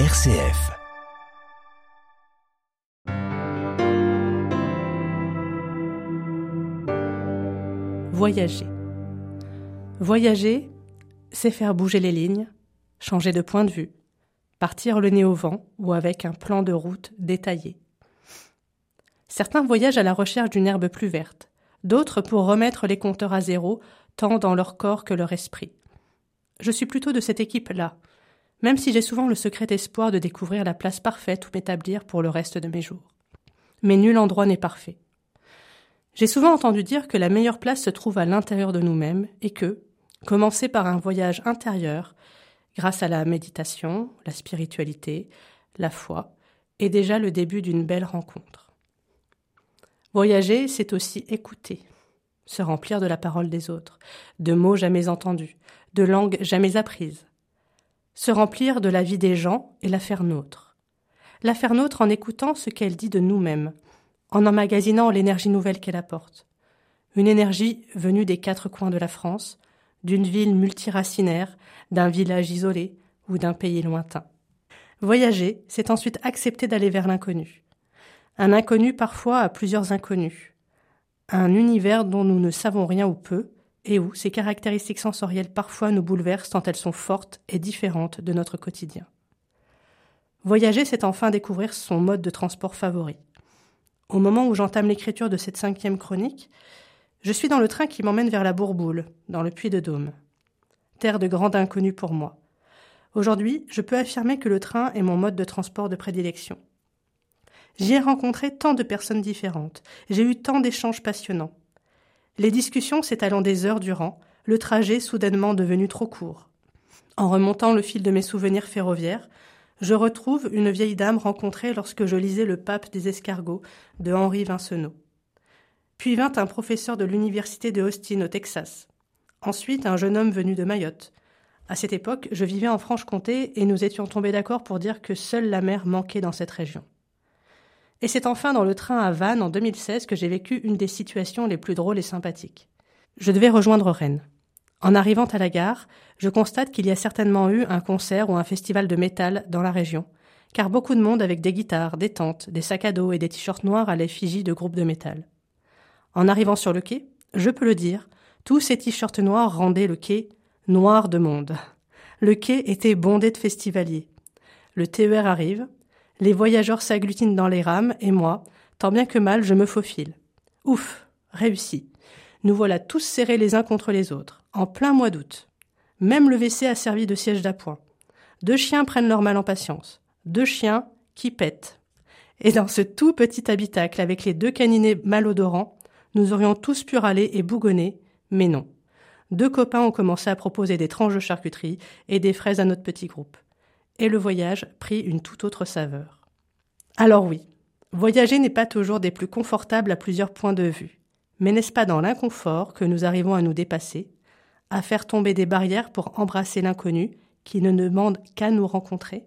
RCF. Voyager. Voyager, c'est faire bouger les lignes, changer de point de vue, partir le nez au vent ou avec un plan de route détaillé. Certains voyagent à la recherche d'une herbe plus verte, d'autres pour remettre les compteurs à zéro, tant dans leur corps que leur esprit. Je suis plutôt de cette équipe-là, même si j'ai souvent le secret espoir de découvrir la place parfaite où m'établir pour le reste de mes jours. Mais nul endroit n'est parfait. J'ai souvent entendu dire que la meilleure place se trouve à l'intérieur de nous-mêmes et que, commencer par un voyage intérieur, grâce à la méditation, la spiritualité, la foi, est déjà le début d'une belle rencontre. Voyager, c'est aussi écouter, se remplir de la parole des autres, de mots jamais entendus, de langues jamais apprises, se remplir de la vie des gens et la faire nôtre. La faire nôtre en écoutant ce qu'elle dit de nous-mêmes, en emmagasinant l'énergie nouvelle qu'elle apporte. Une énergie venue des quatre coins de la France, d'une ville multiracinaire, d'un village isolé ou d'un pays lointain. Voyager, c'est ensuite accepter d'aller vers l'inconnu. Un inconnu parfois à plusieurs inconnus. Un univers dont nous ne savons rien ou peu, et où ses caractéristiques sensorielles parfois nous bouleversent tant elles sont fortes et différentes de notre quotidien. Voyager, c'est enfin découvrir son mode de transport favori. Au moment où j'entame l'écriture de cette cinquième chronique, je suis dans le train qui m'emmène vers la Bourboule, dans le Puy de Dôme. Terre de grande inconnue pour moi. Aujourd'hui, je peux affirmer que le train est mon mode de transport de prédilection. J'y ai rencontré tant de personnes différentes, j'ai eu tant d'échanges passionnants. Les discussions s'étalant des heures durant, le trajet soudainement devenu trop court. En remontant le fil de mes souvenirs ferroviaires, je retrouve une vieille dame rencontrée lorsque je lisais Le Pape des escargots de Henri Vincenot. Puis vint un professeur de l'université de Austin au Texas. Ensuite, un jeune homme venu de Mayotte. À cette époque, je vivais en Franche-Comté et nous étions tombés d'accord pour dire que seule la mer manquait dans cette région. Et c'est enfin dans le train à Vannes en 2016 que j'ai vécu une des situations les plus drôles et sympathiques. Je devais rejoindre Rennes. En arrivant à la gare, je constate qu'il y a certainement eu un concert ou un festival de métal dans la région, car beaucoup de monde avec des guitares, des tentes, des sacs à dos et des t-shirts noirs à l'effigie de groupes de métal. En arrivant sur le quai, je peux le dire, tous ces t-shirts noirs rendaient le quai noir de monde. Le quai était bondé de festivaliers. Le TER arrive, les voyageurs s'agglutinent dans les rames et moi, tant bien que mal, je me faufile. Ouf, réussi. Nous voilà tous serrés les uns contre les autres, en plein mois d'août. Même le WC a servi de siège d'appoint. Deux chiens prennent leur mal en patience. Deux chiens qui pètent. Et dans ce tout petit habitacle avec les deux caninets malodorants, nous aurions tous pu râler et bougonner, mais non. Deux copains ont commencé à proposer des tranches de charcuterie et des fraises à notre petit groupe et le voyage prit une toute autre saveur. Alors oui, voyager n'est pas toujours des plus confortables à plusieurs points de vue, mais n'est-ce pas dans l'inconfort que nous arrivons à nous dépasser, à faire tomber des barrières pour embrasser l'inconnu qui ne demande qu'à nous rencontrer?